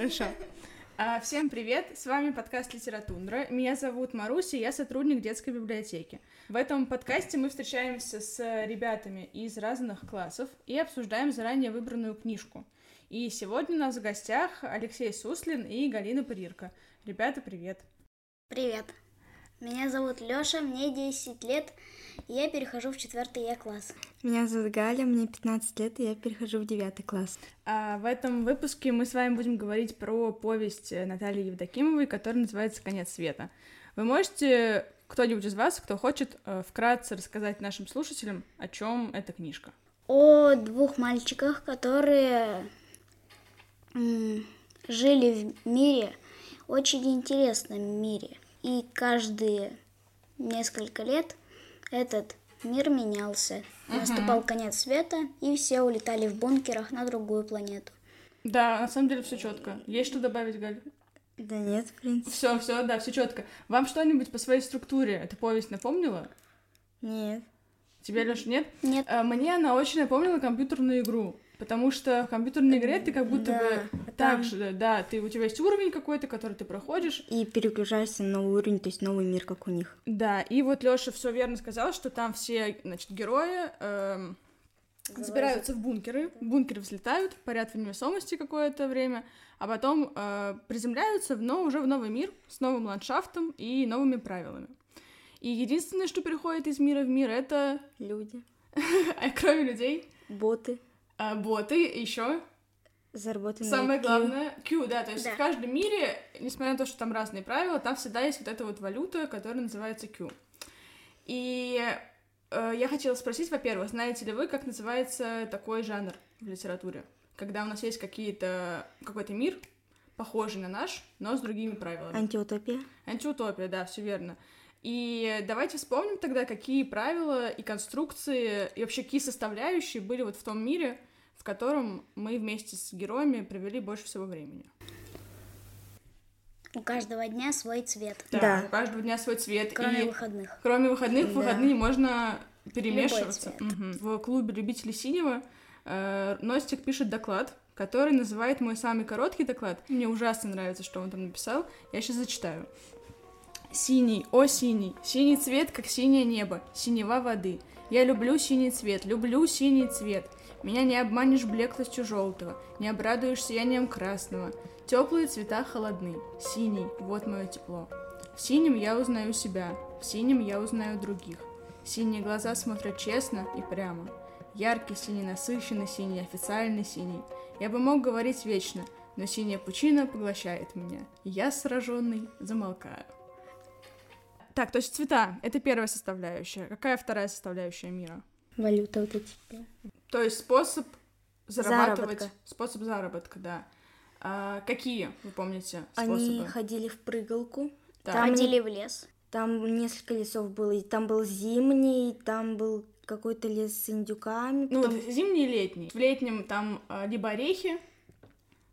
Хорошо. А, Всем привет! С вами подкаст Литератундра. Меня зовут Маруся, я сотрудник детской библиотеки. В этом подкасте мы встречаемся с ребятами из разных классов и обсуждаем заранее выбранную книжку. И сегодня у нас в гостях Алексей Суслин и Галина Прирка. Ребята, привет! Привет. Меня зовут Лёша, мне 10 лет, и я перехожу в 4 Е класс. Меня зовут Галя, мне 15 лет, и я перехожу в 9 класс. А в этом выпуске мы с вами будем говорить про повесть Натальи Евдокимовой, которая называется «Конец света». Вы можете, кто-нибудь из вас, кто хочет, э, вкратце рассказать нашим слушателям, о чем эта книжка? О двух мальчиках, которые жили в мире, очень интересном мире. И каждые несколько лет этот мир менялся. Наступал конец света, и все улетали в бункерах на другую планету. Да, на самом деле все четко. Есть что добавить, Галь? Да нет, в принципе, Все, все, да, все четко. Вам что-нибудь по своей структуре эта повесть напомнила? нет. Тебе, Леша, нет? Нет. А, Мне она очень напомнила компьютерную игру. Потому что в компьютерной игре ты как будто Да, бы там- так же, да, ты, у тебя есть уровень какой-то, который ты проходишь, И переключаешься на новый уровень, то есть новый мир, как у них. Да, и вот Лёша все верно сказал, что там все, значит, герои эм, забираются в бункеры, бункеры взлетают, парят в невесомости какое-то время, а потом э, приземляются в, но, уже в новый мир с новым ландшафтом и новыми правилами. И единственное, что переходит из мира в мир, это, Люди, кроме людей, боты, э, боты, еще заработанные Самое Q. главное, Q, да, то есть Да. в каждом мире, несмотря на то, что там разные правила, там всегда есть вот эта вот валюта, которая называется Q. И э, я хотела спросить, во-первых, знаете ли вы, как называется такой жанр в литературе? Когда у нас есть какие-то, какой-то мир, похожий на наш, но с другими правилами. Антиутопия. Антиутопия, да, все верно. И давайте вспомним тогда, какие правила и конструкции, и вообще какие составляющие были вот в том мире, в котором мы вместе с героями провели больше всего времени. У каждого дня свой цвет, Да. У каждого дня свой цвет. кроме и выходных. кроме выходных, в Да. выходные можно перемешиваться. цвет. Мгм. В клубе любителей синего э, Ностик пишет доклад, который называет мой самый короткий доклад. Мне ужасно нравится, что он там написал. Я сейчас зачитаю. Синий, о синий, синий цвет, как синее небо, синева воды. Я люблю синий цвет, люблю синий цвет. Меня не обманешь блеклостью желтого, не обрадуешь сиянием красного. Теплые цвета холодны, синий, вот мое тепло. В синем я узнаю себя, в синем я узнаю других. Синие глаза смотрят честно и прямо. Яркий синий, насыщенный синий, официальный синий. Я бы мог говорить вечно, но синяя пучина поглощает меня. Я, сраженный, замолкаю. Так, то есть цвета — это первая составляющая. Какая вторая составляющая мира? Валюта вот эти. да. То есть способ зарабатывать, Заработка. способ заработка, да. А, какие, вы помните, Они способы? ходили в прыгалку. Так. Там, Ходили в лес. там несколько лесов было. И там был зимний, там был какой-то лес с индюками. Ну, потом- вот зимний и летний. В летнем там а, либо орехи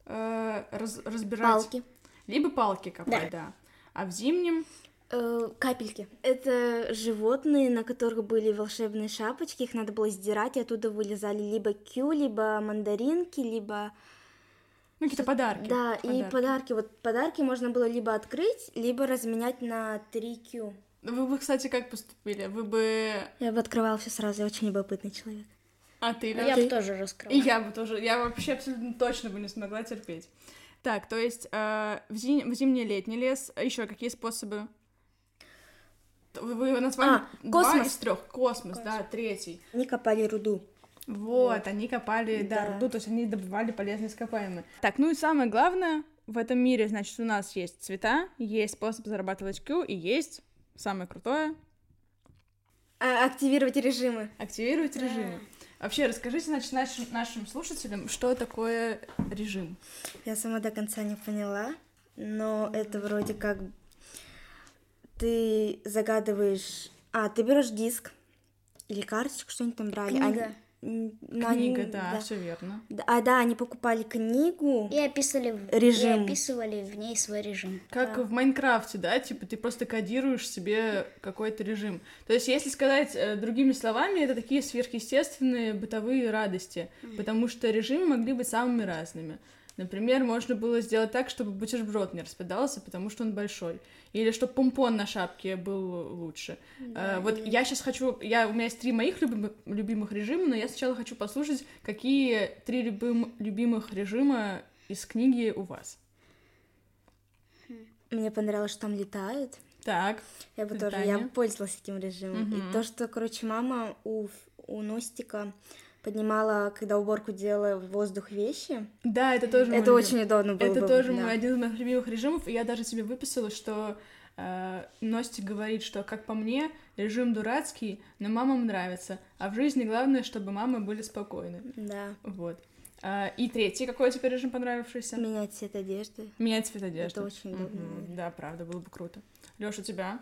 э, раз- разбирать, палки. либо палки копать, да. А в зимнем капельки. Это животные, на которых были волшебные шапочки, их надо было сдирать, и оттуда вылезали либо кью, либо мандаринки, либо... ну, какие-то подарки. Да, и Подарки. подарки. Вот подарки можно было либо открыть, либо разменять на 3 кью. Вы бы, кстати, как поступили? Вы бы... Я бы открывала все сразу, я очень любопытный человек. А ты, Я Лёш? бы тоже раскрыла. И я бы тоже, я вообще абсолютно точно бы не смогла терпеть. Так, то есть э, в, зим- в зимний летний лес, еще какие способы? Вы, назвали А, два космос. из трех. Космос, да, третий. Они копали руду. Вот, они копали, да, Да. руду, то есть они добывали полезные ископаемые. Так, ну и самое главное, в этом мире, значит, у нас есть цвета, есть способ зарабатывать Q, и есть самое крутое А, активировать режимы. активировать режимы. Вообще, расскажите, значит, нашим, нашим слушателям, что такое режим. Я сама до конца не поняла, но это вроде как ты загадываешь... А, ты берешь диск или карточку, что-нибудь там брали. Книга. Они- м, но они- Книга, да, все верно. Да, А, да, они покупали книгу. И описывали, Режим. и описывали в ней свой режим. Как в Майнкрафте, да, типа ты просто кодируешь себе какой-то режим. То есть, если сказать э, другими словами, это такие сверхъестественные бытовые радости, потому что режимы могли быть самыми разными. Например, можно было сделать так, чтобы бутерброд не распадался, потому что он большой. Или чтобы помпон на шапке был лучше. Да, а, вот я сейчас хочу... Я, у меня есть три моих любимых, любимых режима, но я сначала хочу послушать, какие три любим, любимых режима из книги у вас. Мне понравилось, что там летают. Так. Я бы тоже, я пользовалась этим режимом. Угу. И то, что, короче, мама у, у Ностика поднимала, когда уборку делала в воздух вещи. Да, это тоже. Это очень удобно было. Это бы, тоже да. мой один из моих любимых режимов, и я даже себе выписала, что э, Ностик говорит, что, как по мне, режим дурацкий, но мамам нравится, а в жизни главное, чтобы мамы были спокойны. Да. Вот. А, и третий, какой тебе режим понравившийся? Менять цвет одежды. Менять цвет одежды. Это очень удобно. Mm-hmm. Да, правда, было бы круто. Лёша, у тебя?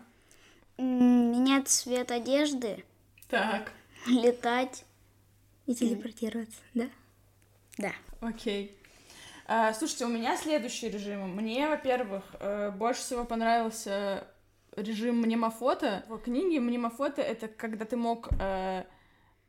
Менять цвет одежды. Так. Летать. И телепортироваться, да? Да. Окей. А, слушайте, у меня следующий режим. Мне, во-первых, э, больше всего понравился режим мнемофото. В книге мнемофото — это когда ты мог э,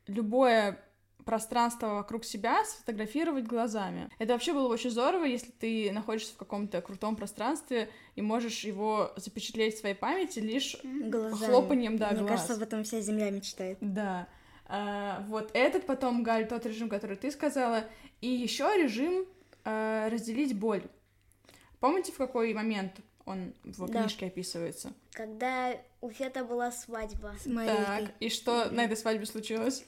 любое пространство вокруг себя сфотографировать глазами. Это вообще было очень здорово, если ты находишься в каком-то крутом пространстве и можешь его запечатлеть в своей памяти лишь Глазами. хлопанием да, Мне глаз. кажется, об этом вся земля мечтает. Да. А, вот этот потом, Галь, тот режим, который ты сказала, и еще режим а, разделить боль. Помните, в какой момент он в да. книжке описывается? Когда у Фета была свадьба. С Так, и что на этой свадьбе случилось?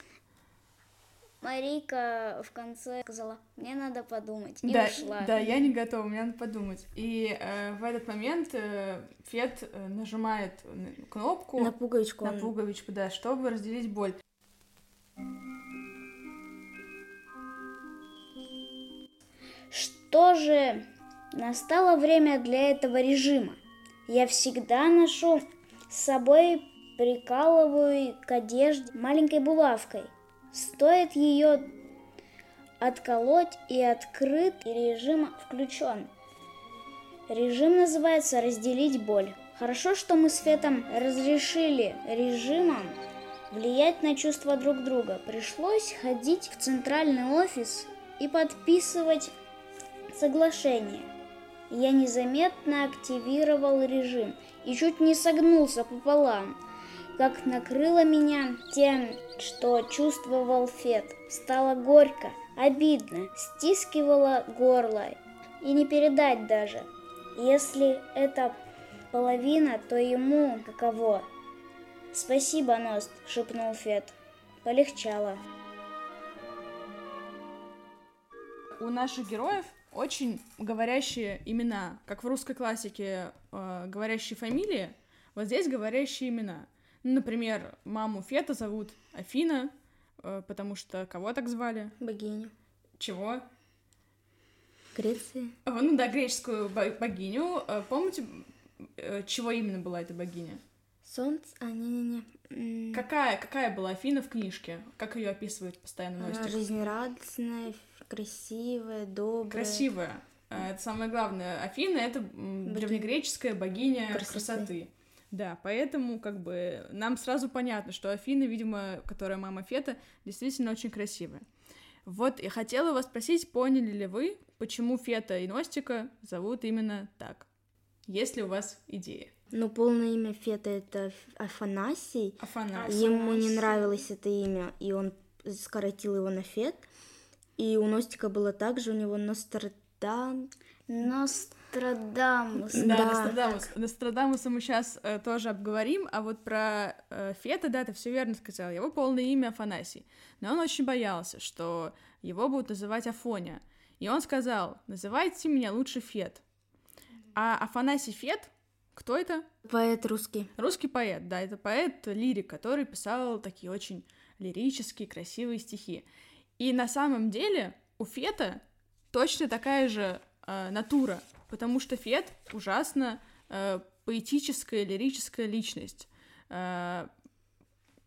Марийка в конце сказала, мне надо подумать, и да, ушла. Да, я не готова, мне надо подумать. И э, в этот момент э, Фет э, нажимает кнопку... На пуговичку. На пуговичку, да, чтобы разделить боль. Что же, настало время для этого режима. Я всегда ношу с собой прикалываю к одежде маленькой булавкой – Стоит ее отколоть и открыт, и режим включен. Режим называется «разделить боль». Хорошо, что мы с Фетом разрешили режимом влиять на чувства друг друга. Пришлось ходить в центральный офис и подписывать соглашение. Я незаметно активировал режим и чуть не согнулся пополам – как накрыло меня тем, что чувствовал Фет. Стало горько, обидно, стискивало горло. И не передать даже. Если это половина, то ему каково. «Спасибо, Ност», — шепнул Фет. Полегчало. У наших героев очень говорящие имена, как в русской классике э, говорящие фамилии, вот здесь говорящие имена — Например, маму Фета зовут Афина, э, потому что кого так звали? Богиню. Чего? Греции. Ну да, греческую богиню. Э, помните, э, чего именно была эта богиня? Солнце, а не-не-не. Какая, какая была Афина в книжке? Как ее описывают постоянно Она жизнерадостная, красивая, добрая. Красивая. Это самое главное. Афина — это Богиня. древнегреческая богиня красоты. красоты. Да, поэтому как бы нам сразу понятно, что Афина, видимо, которая мама Фета, действительно очень красивая. Вот, я хотела вас спросить, поняли ли вы, почему Фета и Ностика зовут именно так? Есть ли у вас идеи? Ну, полное имя Фета — это Афанасий. Афанасий. Ему не нравилось это имя, и он скоротил его на Фет. И у Ностика было также, у него Нострадан... Ност... Нострадамус. Да, да. Нострадамус. Нострадамуса мы сейчас э, тоже обговорим, а вот про э, Фета, да, ты все верно сказал. Его полное имя Афанасий. Но он очень боялся, что его будут называть Афоня. И он сказал, называйте меня лучше Фет. А Афанасий Фет, кто это? Поэт русский. Русский поэт, да, это поэт-лирик, который писал такие очень лирические, красивые стихи. И на самом деле у Фета точно такая же э, натура потому что Фет ужасно э, поэтическая, лирическая личность. Э,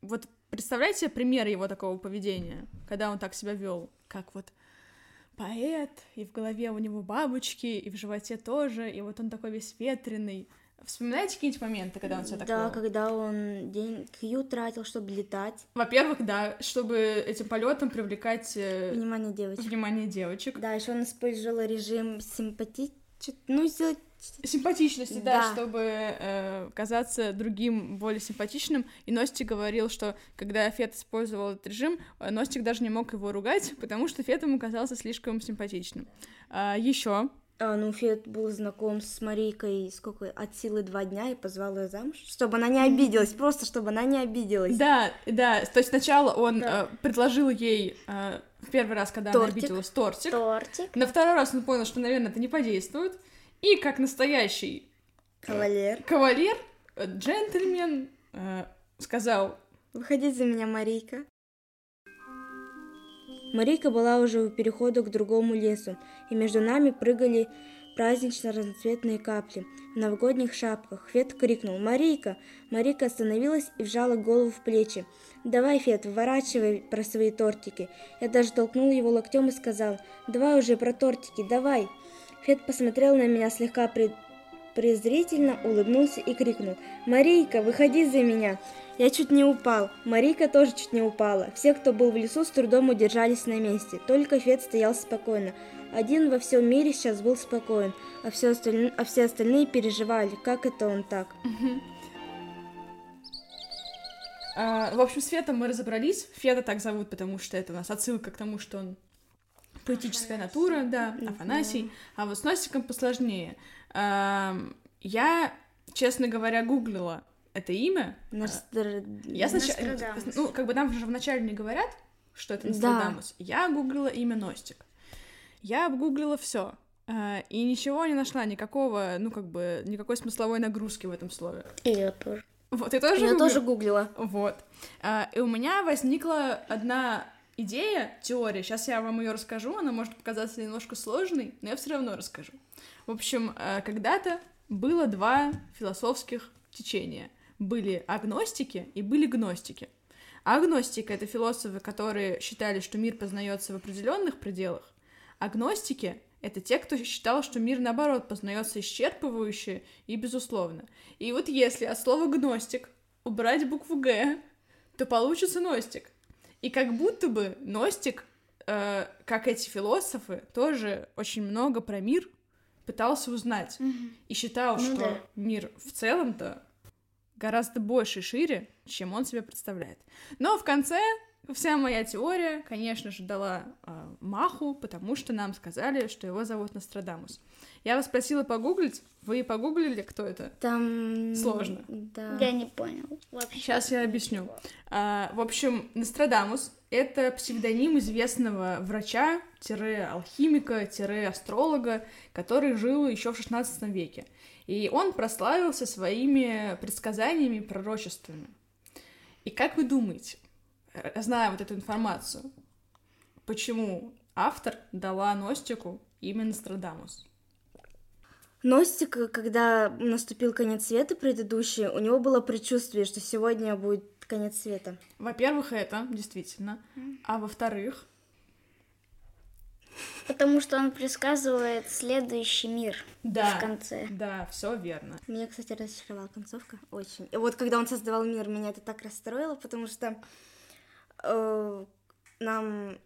вот представляете себе пример его такого поведения, когда он так себя вел, как вот поэт, и в голове у него бабочки, и в животе тоже, и вот он такой весь ветреный, Вспоминаете какие-нибудь моменты, когда он себя так Да, когда он день Q тратил, чтобы летать. Во-первых, да, чтобы этим полетом привлекать э, Внимание девочек. внимание девочек. Да, еще он использовал режим симпати... чё- Ну, сделать... Симпатичности, да, Да. чтобы э, казаться другим более симпатичным. И Ностик говорил, что когда Фет использовал этот режим, э, Ностик даже не мог его ругать, потому что Фет ему казался слишком симпатичным. еще А, ну, Фет был знаком с Марийкой сколько, от силы два дня и позвал ее замуж, чтобы она не обиделась, просто чтобы она не обиделась. Да, да, то есть сначала он Да. э, предложил ей э, в первый раз, когда она Тортик. обиделась, тортик. Тортик. На второй раз он понял, что, наверное, это не подействует. И как настоящий Кавалер. кавалер, э, джентльмен, э, сказал, Выходи за меня, Марийка. Марийка была уже у перехода к другому лесу, и между нами прыгали празднично разноцветные капли в новогодних шапках. Фет крикнул «Марийка!». Марийка остановилась и вжала голову в плечи. «Давай, Фет, выворачивай про свои тортики». Я даже толкнул его локтем и сказал «Давай уже про тортики, давай». Фет посмотрел на меня слегка при- презрительно, улыбнулся и крикнул «Марийка, выходи за меня!». Я чуть не упал. Марийка тоже чуть не упала. Все, кто был в лесу, с трудом удержались на месте. Только Фет стоял спокойно. Один во всем мире сейчас был спокоен, а все, остальные, а все остальные переживали, как это он так. А, в общем, с Фетом мы разобрались. Фета так зовут, потому что это у нас отсылка к тому, что он поэтическая натура, да, Афанасий. А вот с Носиком посложнее. Ам, я, честно говоря, гуглила это имя. Ностр- Я сначала... Нострадамус. Ну, как бы нам же вначале не говорят, что это Да. Нострадамус. Я гуглила имя Ностик. Я обгуглила все. И ничего не нашла, никакого, ну, как бы, никакой смысловой нагрузки в этом слове. И я тоже. Вот, ты тоже Я гуглила? тоже гуглила. Вот. А, И у меня возникла одна идея, теория. Сейчас я вам ее расскажу. Она может показаться немножко сложной, но я все равно расскажу. В общем, а, когда-то было два философских течения. Были агностики и были гностики. Агностики — это философы, которые считали, что мир познается в определенных пределах. Агностики — это те, кто считал, что мир, наоборот, познается исчерпывающе и безусловно. И вот если от слова «гностик» убрать букву «г», то получится «ностик». И как будто бы ностик, э, как эти философы, тоже очень много про мир пытался узнать. И считал, Ну что да. мир в целом-то гораздо больше и шире, чем он себе представляет. Но в конце вся моя теория, конечно же, дала а, маху, потому что нам сказали, что его зовут Нострадамус. Я вас просила погуглить, вы погуглили, кто это? Там... Сложно. Да. Я не понял. Вообще. Сейчас я объясню. А, в общем, Нострадамус — это псевдоним известного врача-алхимика-астролога, который жил еще в XVI веке. И он прославился своими предсказаниями и пророчествами. И как вы думаете, э, зная вот эту информацию, почему автор дала Ностику имя Нострадамус? Ностик, когда наступил конец света предыдущий, у него было предчувствие, что сегодня будет конец света. Во-первых, это действительно. А во-вторых, Потому что он предсказывает следующий мир да, в конце. да, все верно. Меня, кстати, разочаровала концовка очень. И вот когда он создавал мир, меня это так расстроило, потому что э, нам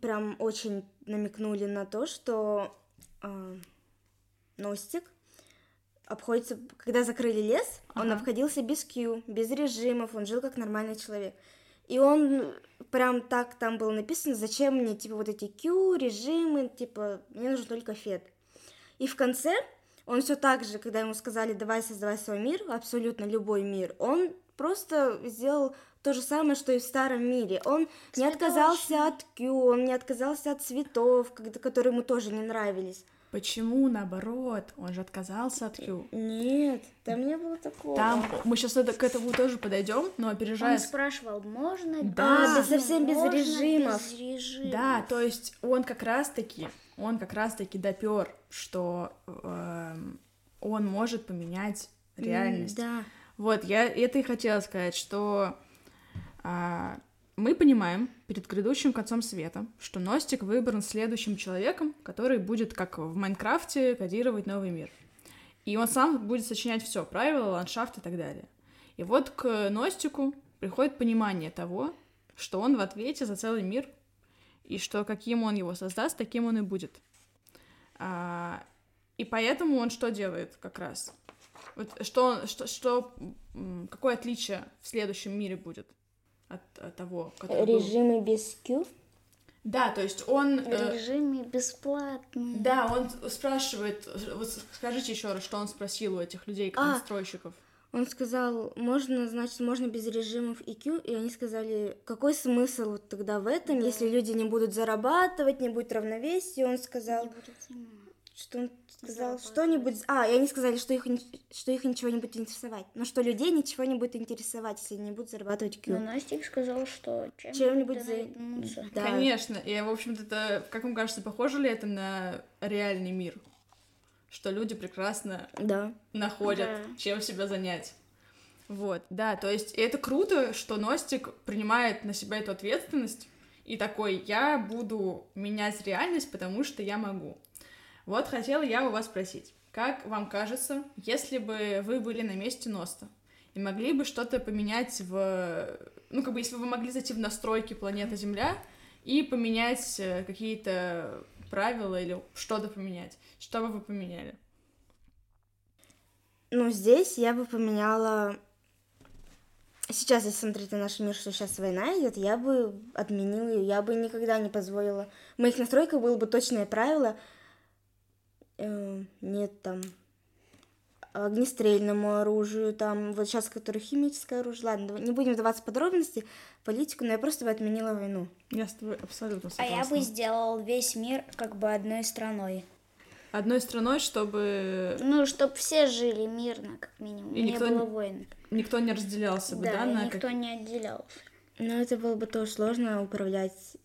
прям очень намекнули на то, что э, Ностик обходится, когда закрыли лес, он Ага. обходился без Q, без режимов, он жил как нормальный человек. И он прям так там было написано, зачем мне, типа, вот эти Q, режимы, типа, мне нужен только Фет. И в конце он все так же, когда ему сказали, давай создавай свой мир, абсолютно любой мир, он просто сделал то же самое, что и в старом мире. Он не отказался от Q, он не отказался от цветов, которые ему тоже не нравились. Почему наоборот? Он же отказался от Q. Нет, там не было такого. Там мы сейчас к этому тоже подойдем, но опережая. Он спрашивал, можно Да. А, без- совсем без режимов. без режимов. Да, то есть он как раз-таки, он как раз-таки допер, что эм, он может поменять реальность. Да. Вот, я это и хотела сказать, что а, мы понимаем перед грядущим концом света, что Ностик выбран следующим человеком, который будет, как в Майнкрафте, кодировать новый мир. И он сам будет сочинять все, правила, ландшафт и так далее. И вот к Ностику приходит понимание того, что он в ответе за целый мир, и что каким он его создаст, таким он и будет. А, и поэтому он что делает как раз? Вот что, что, что, какое отличие в следующем мире будет от, от того, который Режимы был? без Q? Да, то есть он... Э, Режиме бесплатно. Да, он спрашивает, вот скажите еще раз, что он спросил у этих людей, как а, настройщиков. Он сказал, можно, значит, можно без режимов EQ, и они сказали, какой смысл вот тогда в этом, да. если люди не будут зарабатывать, не будет равновесия, он сказал... Что он сказал что-нибудь... А, и они сказали, что их, что их ничего не будет интересовать. Но что людей ничего не будет интересовать, если они не будут зарабатывать Q. Но Настик сказал, что чем чем-нибудь за... Да. Конечно. И, в общем-то, это, как вам кажется, похоже ли это на реальный мир? Что люди прекрасно да. находят, да. чем себя занять. Вот, да, то есть это круто, что Ностик принимает на себя эту ответственность и такой, я буду менять реальность, потому что я могу. Вот хотела я у вас спросить, как вам кажется, если бы вы были на месте Носта и могли бы что-то поменять в... Ну, как бы, если бы вы могли зайти в настройки планеты Земля и поменять э, какие-то правила или что-то поменять, что бы вы поменяли? Ну, здесь я бы поменяла... Сейчас, если смотреть на наш мир, что сейчас война идет, я бы отменила ее, я бы никогда не позволила. В моих настройках было бы точное правило — э, нет там огнестрельному оружию, там вот сейчас, который химическое оружие. Ладно, не будем вдаваться в подробности, политику, но я просто бы отменила войну. Я с тобой абсолютно согласна. А я бы сделал весь мир как бы одной страной. Одной страной, чтобы... Ну, чтобы все жили мирно, как минимум, и не никто было войн. Никто не разделялся бы, да? Да, на никто как... не отделялся. Но это было бы тоже сложно управлять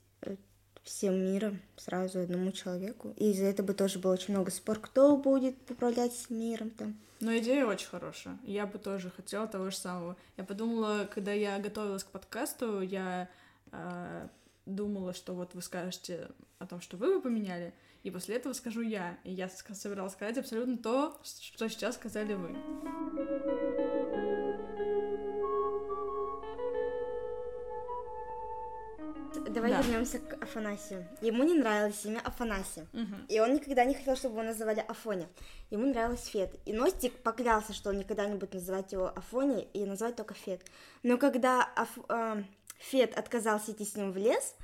всем миром сразу одному человеку. И из-за этого тоже было очень много спор, кто будет управлять миром там. Но идея очень хорошая. Я бы тоже хотела того же самого. Я подумала, когда я готовилась к подкасту, я э, думала, что вот вы скажете о том, что вы бы поменяли, и после этого скажу я. И я собиралась сказать абсолютно то, что сейчас сказали вы. Давай да. вернемся к Афанасию. Ему не нравилось имя Афанасий. Угу. И он никогда не хотел, чтобы его называли Афоня. Ему нравилось Фет. И Ностик поклялся, что он никогда не будет называть его Афоня и называть только Фет. Но когда Аф, э, Фет отказался идти с ним в лес,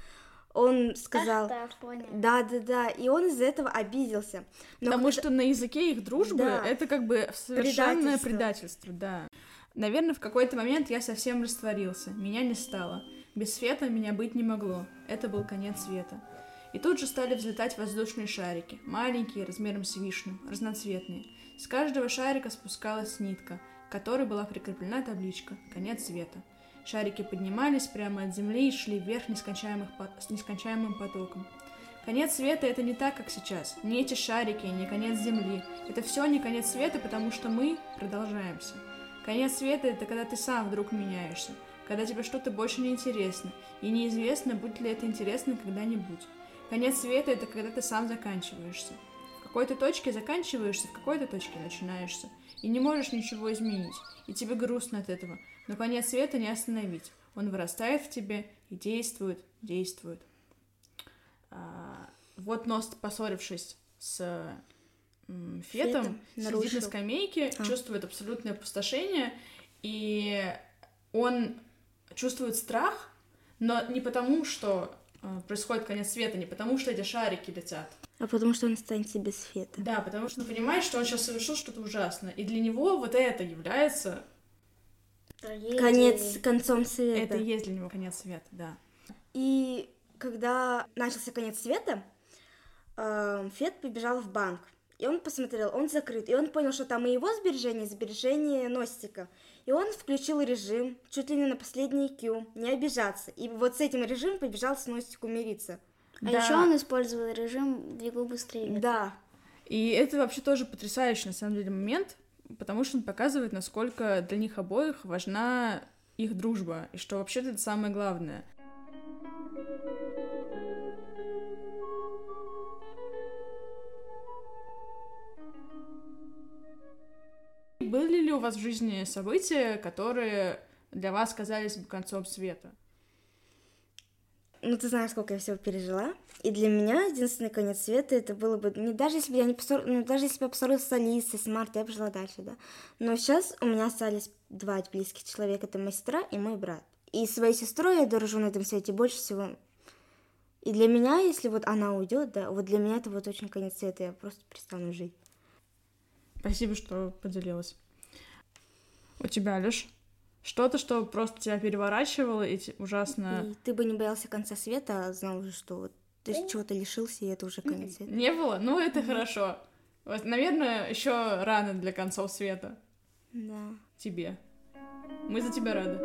он сказал... Ах, да, да, да. И он из-за этого обиделся. Но Потому когда... что на языке их дружбы да. это как бы совершенное предательство. предательство, да. Наверное, в какой-то момент я совсем растворился. Меня не стало. Без света меня быть не могло. Это был конец света. И тут же стали взлетать воздушные шарики, маленькие, размером с вишню, разноцветные. С каждого шарика спускалась нитка, к которой была прикреплена табличка «Конец света». Шарики поднимались прямо от земли и шли вверх нескончаемых, с нескончаемым потоком. Конец света это не так, как сейчас. Не эти шарики, не конец земли. Это все не конец света, потому что мы продолжаемся. Конец света это когда ты сам вдруг меняешься когда тебе что-то больше не интересно, и неизвестно, будет ли это интересно когда-нибудь. Конец света — это когда ты сам заканчиваешься. В какой-то точке заканчиваешься, в какой-то точке начинаешься, и не можешь ничего изменить, и тебе грустно от этого. Но конец света не остановить. Он вырастает в тебе и действует, действует. А, вот Ност, поссорившись с Фетом, Фетом сидит на скамейке, а. чувствует абсолютное опустошение, и он чувствует страх, но не потому, что э, происходит конец света, не потому, что эти шарики летят. А потому что он останется без света. Да, потому что он понимает, что он сейчас совершил что-то ужасное. И для него вот это является... Конец, концом света. Это и есть для него конец света, да. И когда начался конец света, э, Фет побежал в банк. И он посмотрел, он закрыт. И он понял, что там и его сбережения, сбережения Ностика. И он включил режим, чуть ли не на последний Q, не обижаться. И вот с этим режимом побежал с Ностику мириться. А да. еще он использовал режим двигал быстрее. Да. И это вообще тоже потрясающий, на самом деле, момент, потому что он показывает, насколько для них обоих важна их дружба, и что вообще-то это самое главное. Вас в жизни события, которые для вас казались бы концом света? Ну, ты знаешь, сколько я всего пережила. И для меня единственный конец света это было бы... Не даже если бы я не поссор... ну, даже если бы я поссорилась с Алисой, с Мартой, я бы жила дальше, да. Но сейчас у меня остались два близких человека. Это моя сестра и мой брат. И своей сестрой я дорожу на этом свете больше всего. И для меня, если вот она уйдет, да, вот для меня это вот очень конец света, я просто перестану жить. Спасибо, что поделилась. У тебя, Леш? Что-то, что просто тебя переворачивало и ужасно... И ты бы не боялся конца света, а знал уже, что вот ты чего-то лишился, и это уже конец света. Не было? Ну, это mm хорошо. Вот, наверное, еще рано для концов света. Да. Тебе. Мы за тебя рады.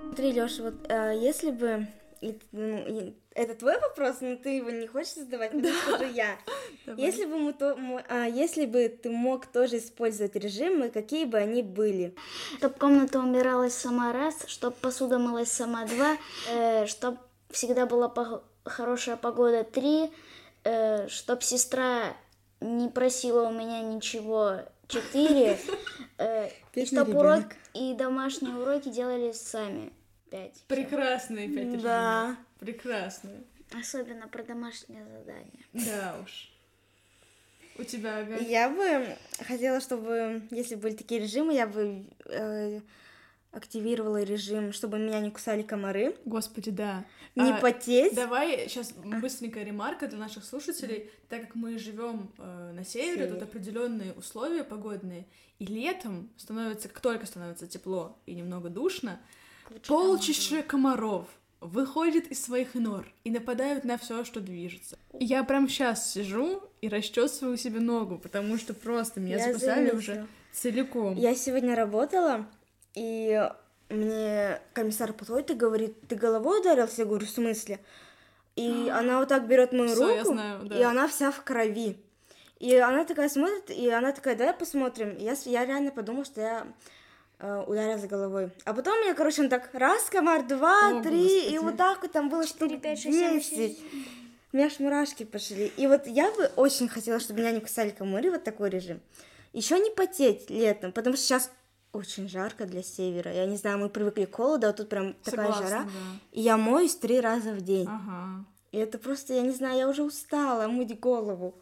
Смотри, Лёша, вот э, если бы и, ну, это твой вопрос, но ты его не хочешь задавать, да. скажу я. Давай. Если бы мы то, а, если бы ты мог тоже использовать режимы, какие бы они были? Чтоб комната умиралась сама раз, чтоб посуда мылась сама два, э, чтоб всегда была по хорошая погода три, э, чтоб сестра не просила у меня ничего четыре, э, и чтоб урок и домашние уроки делали сами пять. Прекрасные пять Да. Прекрасные. Особенно про домашнее задание. Да уж. У тебя, Ага. Я бы хотела, чтобы, если были такие режимы, я бы э, активировала режим, чтобы меня не кусали комары. Господи, да. Не а, потеть. Давай сейчас быстренькая ремарка для наших слушателей. Так как мы живем э, на севере, Север. тут определенные условия погодные, и летом становится, как только становится тепло и немного душно, Полчища комаров выходят из своих нор и нападают на все, что движется. Я прям сейчас сижу и расчесываю себе ногу, потому что просто меня я закусали уже целиком. Я сегодня работала, и мне комиссар подходит и говорит, ты головой ударился? Я говорю, в смысле? И она вот так берет мою Всё, руку, знаю, да. и она вся в крови. И она такая смотрит, и она такая, давай посмотрим. Я, я реально подумала, что я э, ударилась головой. А потом я, короче, он так раз, комар, два, О, три, господи. и вот так вот там было 4, 5, 6, 7, 10. У меня аж мурашки пошли. И вот я бы очень хотела, чтобы меня не кусали комары, вот такой режим. Еще не потеть летом, потому что сейчас очень жарко для севера. Я не знаю, мы привыкли к холоду, а тут прям такая Согласна, жара. Да. И я моюсь три раза в день. Ага. И это просто, я не знаю, я уже устала мыть голову.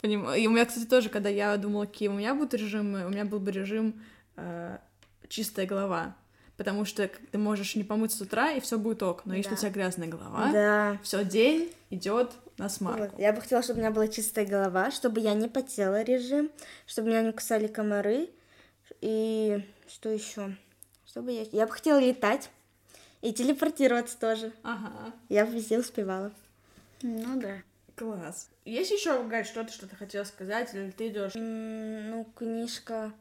Понимаю. И у меня, кстати, тоже, когда я думала, какие у меня будут режимы, у меня был бы режим э, чистая голова. Потому что ты можешь не помыть с утра, и все будет ок. Но да. если у тебя грязная голова, да. все день идет на смарку. Вот. Я бы хотела, чтобы у меня была чистая голова, чтобы я не потела режим, чтобы меня не кусали комары. И что еще? Чтобы я... Я бы хотела летать и телепортироваться тоже. Ага. Я бы везде успевала. Ну да. Класс. Есть еще, Галь, что-то, что ты хотела сказать, или ты идешь? ну, книжка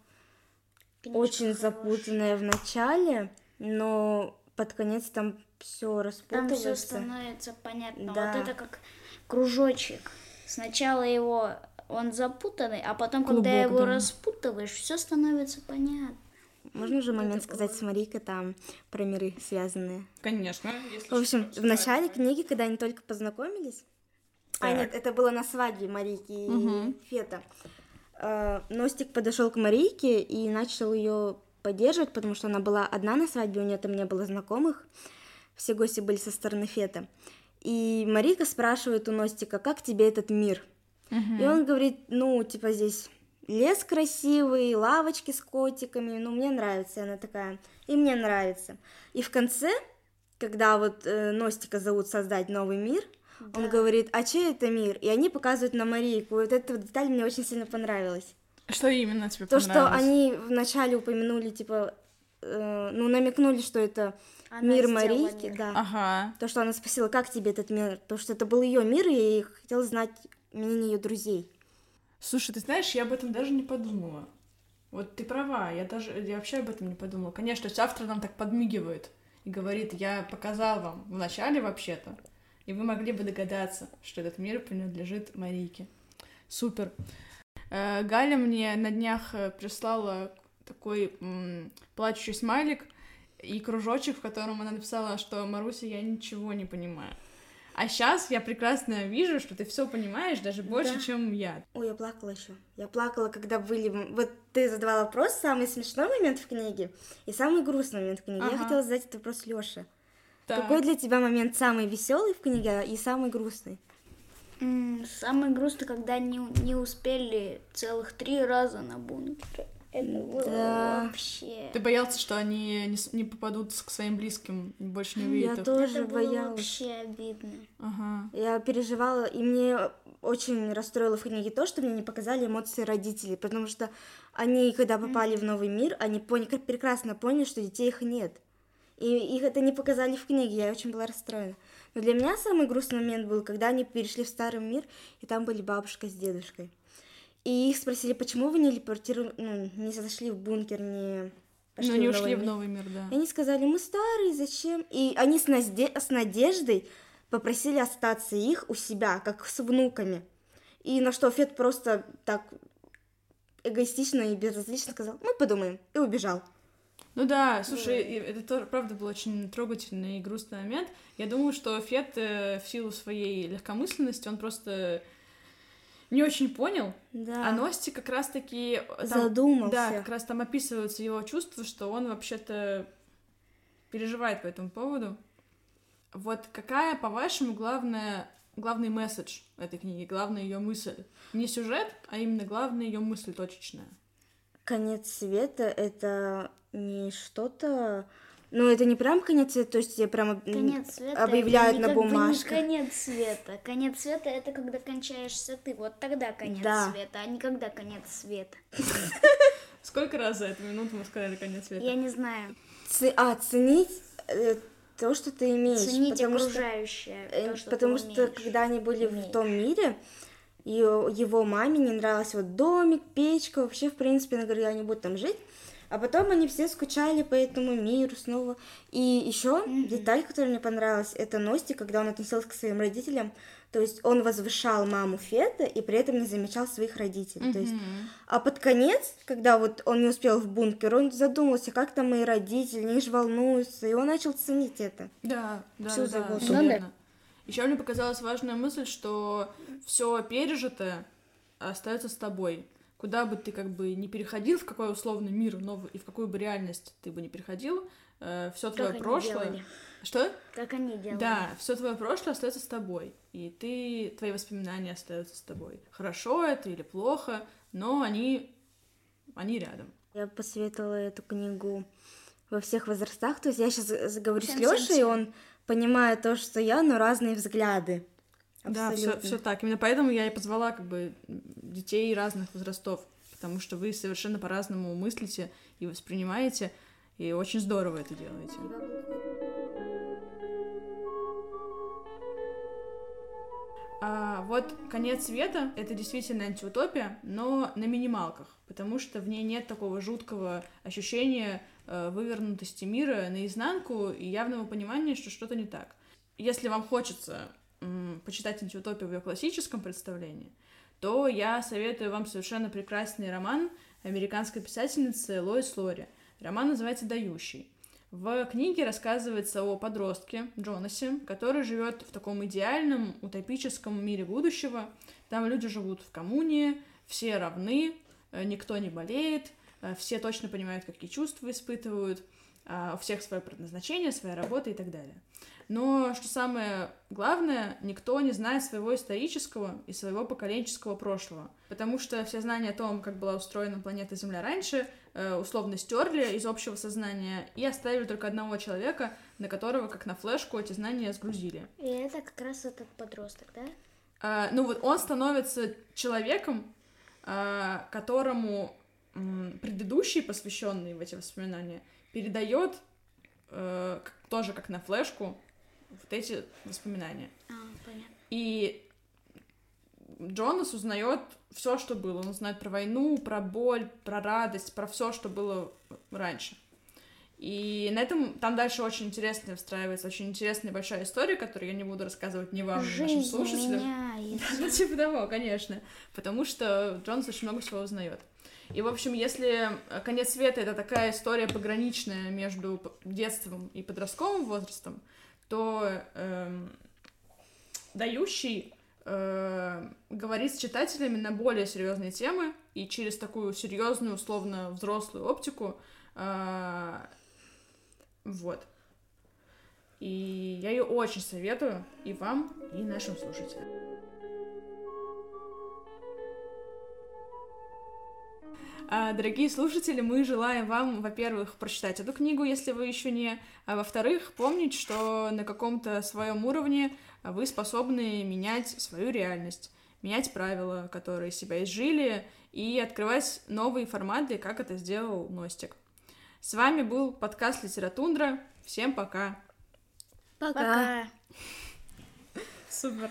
очень запутанная в начале, но под конец там все распутывается. Там все становится понятно. Да. Вот это как кружочек. Сначала его он запутанный, а потом, Клубок, когда его да. распутываешь, все становится понятно. Можно же момент сказать с Марикой там про миры связанные? Конечно. В общем, в начале книги, когда они только познакомились, а, так. а нет, это было на свадьбе Марики и Фета. Э, Ностик подошел к Марийке и начал ее поддерживать, потому что она была одна на свадьбе, у нее там не было знакомых, все гости были со стороны Фета. И Марика спрашивает у Ностика, как тебе этот мир? Uh-huh. И он говорит, ну, типа здесь лес красивый, лавочки с котиками, ну, мне нравится. И она такая, и мне нравится. И в конце, когда вот э, Ностика зовут создать новый мир, да. Он говорит, а чей это мир? И они показывают на Марийку. Вот эта деталь мне очень сильно понравилась. Что именно тебе То, что они вначале упомянули, типа, э, ну, намекнули, что это она мир Марийки, мир. да. Ага. То, что она спросила, как тебе этот мир, то, что это был ее мир, и хотела знать мнение ее друзей. Слушай, ты знаешь, я об этом даже не подумала. Вот ты права, я даже я вообще об этом не подумала. Конечно, автор нам так подмигивает и говорит, я показал вам в начале вообще-то, и вы могли бы догадаться, что этот мир принадлежит Марике. Супер. Э, Галя мне на днях э, прислала такой м, плачущий смайлик и кружочек, в котором она написала, что Маруся, я ничего не понимаю. А сейчас я прекрасно вижу, что ты все понимаешь даже больше, Да. чем я. Ой, я плакала еще. Я плакала, когда были... Вот ты задавала вопрос, самый смешной момент в книге и самый грустный момент в книге. Я Ага. хотела задать этот вопрос Лёше. Так. Какой для тебя момент самый веселый в книге и самый грустный? Самое грустное, когда не, не успели целых три раза на бункер. Это было Да. вообще... Ты боялся, что они не, не попадут к своим близким, больше не увидят Я их? тоже Это было боялась. вообще обидно. Ага. Я переживала, и мне очень расстроило в книге то, что мне не показали эмоции родителей, потому что они, когда попали в новый мир, они поняли, прекрасно поняли, что детей их нет. И их это не показали в книге, я очень была расстроена. Но для меня самый грустный момент был, когда они перешли в старый мир, и там были бабушка с дедушкой. И их спросили, почему вы не телепортировали, ну, не зашли в бункер, не пошли Ну, не в ушли новый в мир?» новый мир, да. И они сказали, мы старые, зачем? И они с, назде- с надеждой попросили остаться их у себя, как с внуками. И на что Фет просто так эгоистично и безразлично сказал, мы подумаем, и убежал. Ну да, слушай, это тоже, правда, был очень трогательный и грустный момент. Я думаю, что Фет э, в силу своей легкомысленности, он просто не очень понял, Да, а Ности как раз-таки... там- задумался. Да, как раз там описываются его чувства, что он вообще-то переживает по этому поводу. Вот какая, по-вашему, главная, главный месседж этой книги, главная ее мысль? Не сюжет, а именно главная ее мысль точечная. Конец света это не что-то... Ну, это не прям конец света, то есть тебе прямо Конец света объявляют это на бы не конец света. Конец света это когда кончаешься ты. Вот тогда конец Да. света, а не когда конец света. Сколько раз за эту минуту мы сказали конец света? Я не знаю. Ц- А, ценить э, то, что ты имеешь. Ценить потому что- окружающее. Э, то, что Потому что умеешь. когда они были в том мире, ее, его маме не нравился вот домик, печка, вообще, в принципе, она говорила, они будут там жить. А потом они все скучали по этому миру снова. И еще деталь, которая мне понравилась, это Ности, когда он относился к своим родителям. То есть он возвышал маму Фета и при этом не замечал своих родителей. То есть, а под конец, когда вот он не успел в бункер, он задумался, как там мои родители, они же волнуются, и он начал ценить это. Да, да, Всю да, Ну да. верно. Еще мне показалась важная мысль, что все пережитое остается с тобой. Куда бы ты как бы не переходил, в какой условный мир новый и в какую бы реальность ты бы не переходил, все твое прошлое. делали. Что? Как они делают. Да, все твое прошлое остается с тобой. И ты, твои воспоминания остаются с тобой. Хорошо это или плохо, но они, они рядом. Я посоветовала эту книгу во всех возрастах. То есть я сейчас заговорю с Всем, Лешей, всем, и всем. он понимает то, что я, но разные взгляды. Да, все, Абсолютно. все так. Именно поэтому я и позвала как бы детей разных возрастов, потому что вы совершенно по-разному мыслите и воспринимаете, и очень здорово это делаете. А вот конец света — это действительно антиутопия, но на минималках, потому что в ней нет такого жуткого ощущения э, вывернутости мира наизнанку и явного понимания, что что-то не так. Если вам хочется м, почитать антиутопию в ее классическом представлении, то я советую вам совершенно прекрасный роман американской писательницы Лоис Лори. Роман называется «Дающий». В книге рассказывается о подростке Джонасе, который живет в таком идеальном утопическом мире будущего. Там люди живут в коммуне, все равны, э, никто не болеет, э, все точно понимают, какие чувства испытывают, у всех свое предназначение, своя работа и так далее. Но, что самое главное, никто не знает своего исторического и своего поколенческого прошлого. Потому что все знания о том, как была устроена планета Земля раньше, э, условно стерли из общего сознания и оставили только одного человека, на которого, как на флешку, эти знания сгрузили. И это как раз этот подросток, да? А, ну вот он становится человеком, а, которому м, предыдущий, посвященный в эти воспоминания, передает э, тоже как на флешку вот эти воспоминания. А, понятно. И Джонас узнает все, что было. Он узнает про войну, про боль, про радость, про все, что было раньше. И на этом там дальше очень интересно встраивается, очень интересная большая история, которую я не буду рассказывать ни вам, ни нашим слушателям. меняется. Ну, типа того, конечно. Потому что Джонс очень много всего узнает. И, в общем, если э, конец света это такая история пограничная между детством и подростковым возрастом, то эм, дающий э, говорит с читателями на более серьезные темы и через такую серьезную, условно взрослую оптику. Э, вот. И я ее очень советую и вам, и нашим слушателям. Дорогие слушатели, мы желаем вам, во-первых, прочитать эту книгу, если вы еще не, а во-вторых, помнить, что на каком-то своем уровне вы способны менять свою реальность, менять правила, которые себя изжили, и открывать новые форматы, как это сделал Ностик. С вами был подкаст Литератундра. Всем пока! Пока. Супер!